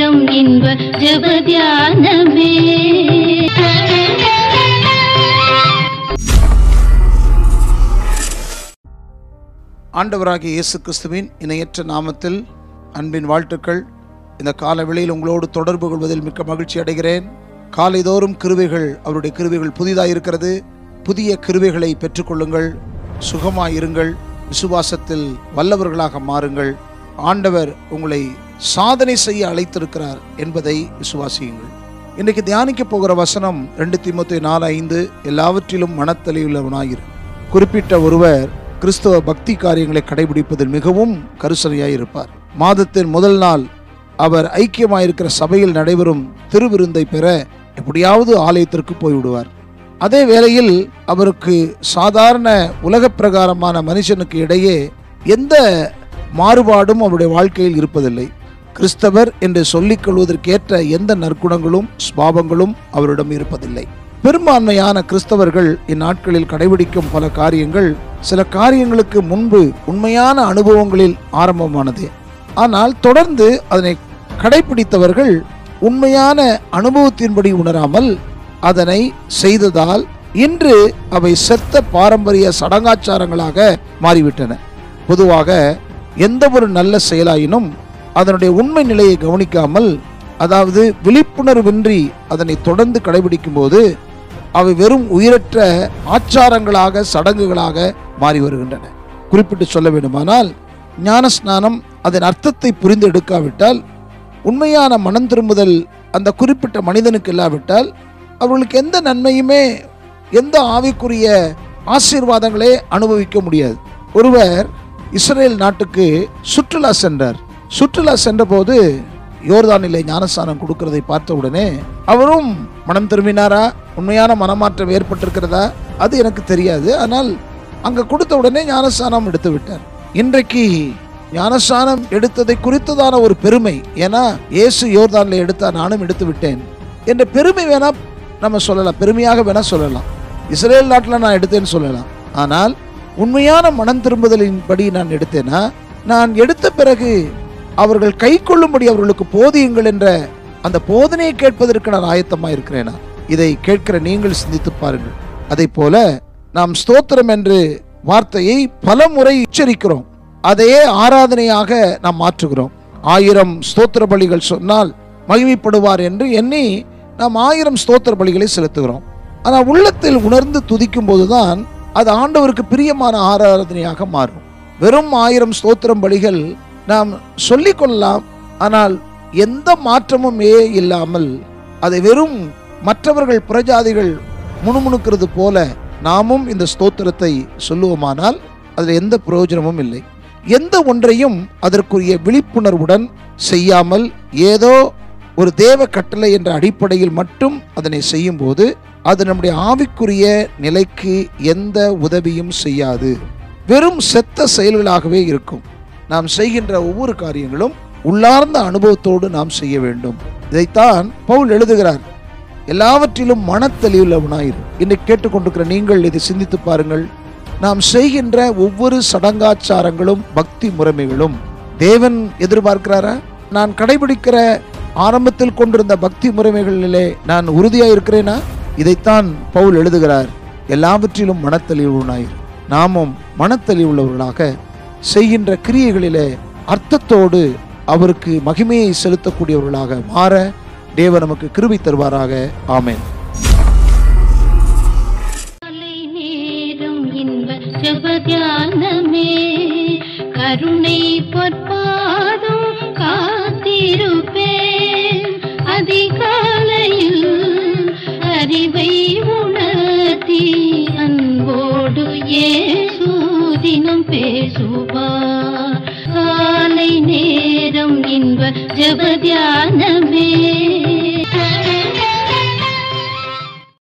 நேரம் இன்ப ஜபத்தியானமே. ஆண்டவராகிய இயேசு கிறிஸ்துவின் இணையற்ற நாமத்தில் அன்பின் வாழ்த்துக்கள். இந்த கால வேளையில் உங்களோடு தொடர்பு கொள்வதில் மிக்க மகிழ்ச்சி அடைகிறேன். காலைதோறும் கிருவைகள் அவருடைய கிருவைகள் புதிதாக இருக்கிறது புதிய கிருவைகளை பெற்றுக்கொள்ளுங்கள். சுகமாயிருங்கள். விசுவாசத்தில் வல்லவர்களாக மாறுங்கள். ஆண்டவர் உங்களை சாதனை செய்ய அழைத்திருக்கிறார் என்பதை விசுவாசியுங்கள். இன்றைக்கு தியானிக்க போகிற வசனம் ரெண்டு திமுத்தி நாலு ஐந்து எல்லாவற்றிலும் மனத்தெளிவுள்ளவனாயிரு குறிப்பிட்ட ஒருவர் கிறிஸ்தவ பக்தி காரியங்களை கடைபிடிப்பதில் மிகவும் கருசனையாய் இருப்பார் மாதத்தின் முதல் நாள் அவர் ஐக்கியமாயிருக்கிற சபையில் நடைபெறும் திருவிருந்தை பெற எப்படியாவது ஆலயத்திற்கு போய்விடுவார். அதே வேளையில் அவருக்கு சாதாரண உலகப் பிரகாரமான மனுஷனுக்கு இடையே எந்த மாறுபாடும் அவருடைய வாழ்க்கையில் இருப்பதில்லை. கிறிஸ்தவர் என்று சொல்லிக் கொள்வதற்கேற்ற எந்த நற்குணங்களும் ஸ்வாபங்களும் அவரிடம் இருப்பதில்லை. பெரும்பான்மையான கிறிஸ்தவர்கள் இந்நாட்களில் கடைபிடிக்கும் பல காரியங்கள் சில காரியங்களுக்கு முன்பு உண்மையான அனுபவங்களில் ஆரம்பமானது. ஆனால் தொடர்ந்து அதனை கடைபிடித்தவர்கள் உண்மையான அனுபவத்தின்படி உணராமல் அதனை செய்ததால் இன்று அவை செத்த பாரம்பரிய சடங்காச்சாரங்களாக மாறிவிட்டன. பொதுவாக எந்த ஒரு நல்ல செயலாயினும் அதனுடைய உண்மை நிலையை கவனிக்காமல் அதாவது விழிப்புணர்வின்றி அதனை தொடர்ந்து கடைபிடிக்கும் போது அவை வெறும் உயிரற்ற ஆச்சாரங்களாக சடங்குகளாக மாறி வருகின்றன. குறிப்பிட்டு சொல்ல வேண்டுமானால் ஞானஸ்நானம் அதன் அர்த்தத்தை புரிந்து எடுக்காவிட்டால் உண்மையான மனம் திரும்புதல் அந்த குறிப்பிட்ட மனிதனுக்கு இல்லாவிட்டால் அவர்களுக்கு எந்த நன்மையுமே எந்த ஆவிக்குரிய ஆசீர்வாதங்களே அனுபவிக்க முடியாது. ஒருவர் இஸ்ரேல் நாட்டுக்கு சுற்றுலா சென்றார். சுற்றுலா சென்றபோது யோர்தானிலே ஞானஸ்தானம் கொடுக்கிறதை பார்த்த உடனே அவரும் மனம் திரும்பினாரா? உண்மையான மனமாற்றம் ஏற்பட்டிருக்கிறதா? அது எனக்கு தெரியாது. ஆனால் அங்கே கொடுத்த உடனே ஞானஸ்தானம் எடுத்து விட்டார். இன்றைக்கு ஞானஸ்தானம் எடுத்ததை குறித்ததான ஒரு பெருமை. ஏன்னா இயேசு யோர்தானில் எடுத்தா நானும் எடுத்து விட்டேன். என்ற பெருமை வேணா நம்ம சொல்லலாம். பெருமையாக வேணா சொல்லலாம். இஸ்ரேல் நாட்டில் நான் எடுத்தேன்னு சொல்லலாம். ஆனால் உண்மையான மனம் திரும்புதலின் படி நான் எடுத்தேனா? நான் எடுத்த பிறகு அவர்கள் கை கொள்ளும்படி அவர்களுக்கு போதியுங்கள் என்ற அந்த போதனையை கேட்பதற்கு நான் ஆயத்தமாக இருக்கிறேனா? இதை கேட்கிற நீங்கள் சிந்தித்து பாருங்கள். அதை போல நாம் ஸ்தோத்திரம் என்று வார்த்தையை பல முறை உச்சரிக்கிறோம். அதையே ஆராதனையாக நாம் மாற்றுகிறோம். ஆயிரம் ஸ்தோத்திர பலிகள் சொன்னால் மகிமைப்படுவார் என்று எண்ணி நாம் ஆயிரம் ஸ்தோத்திர பலிகளை செலுத்துகிறோம். ஆனால் உள்ளத்தில் உணர்ந்து துதிக்கும் போதுதான் அது ஆண்டவருக்கு பிரியமான ஆராதனையாக மாறும். வெறும் ஆயிரம் ஸ்தோத்திரம் பலிகள் நாம் சொல்லிக்கொள்ளலாம். ஆனால் எந்த மாற்றமும் ஏ இல்லாமல் அதை வெறும் மற்றவர்கள் புறஜாதிகள் முணுமுணுக்கிறது போல நாமும் இந்த ஸ்தோத்திரத்தை சொல்லுவோமானால் அதில் எந்த பிரயோஜனமும் இல்லை. எந்த ஒன்றையும் அதற்குரிய விழிப்புணர்வுடன் செய்யாமல் ஏதோ ஒரு தேவ கட்டளை என்ற அடிப்படையில் மட்டும் அதனை செய்யும்போது அது நம்முடைய ஆவிக்குரிய நிலைக்கு எந்த உதவியும் செய்யாது. வெறும் செத்த செயல்களாகவே இருக்கும். நாம் செய்கின்ற ஒவ்வொரு காரியங்களும் உள்ளார்ந்த அனுபவத்தோடு நாம் செய்ய வேண்டும். இதைத்தான் பவுல் எழுதுகிறார். எல்லாவற்றிலும் மனத்தெளிவுள்ளவனாயிரு. இன்னைக்கு கேட்டுக்கொண்டிருக்கிற நீங்கள் இதை சிந்தித்து பாருங்கள். நாம் செய்கின்ற ஒவ்வொரு சடங்காச்சாரங்களும் பக்தி முறைமைகளும். தேவன் எதிர்பார்க்கிறாரா? நான் கடைபிடிக்கிற ஆரம்பத்தில் கொண்டிருந்த பக்தி முறைமைகளிலே நான் உறுதியாக இருக்கிறேனா இதைத்தான் பவுல் எழுதுகிறார் எல்லாவற்றிலும் மனத்தெளிவுனாயிரு நாமும் மனத்தெளிவுள்ளவர்களாக செய்கின்ற கிரியைகளிலே அர்த்தத்தோடு அவருக்கு மகிமையை செலுத்தக்கூடியவர்களாக மாற தேவர் நமக்கு கிருபி தருவாராக. ஆமேன். இன்ப கருணை காலை நேரம் இன்ப ஜபத்தியானமே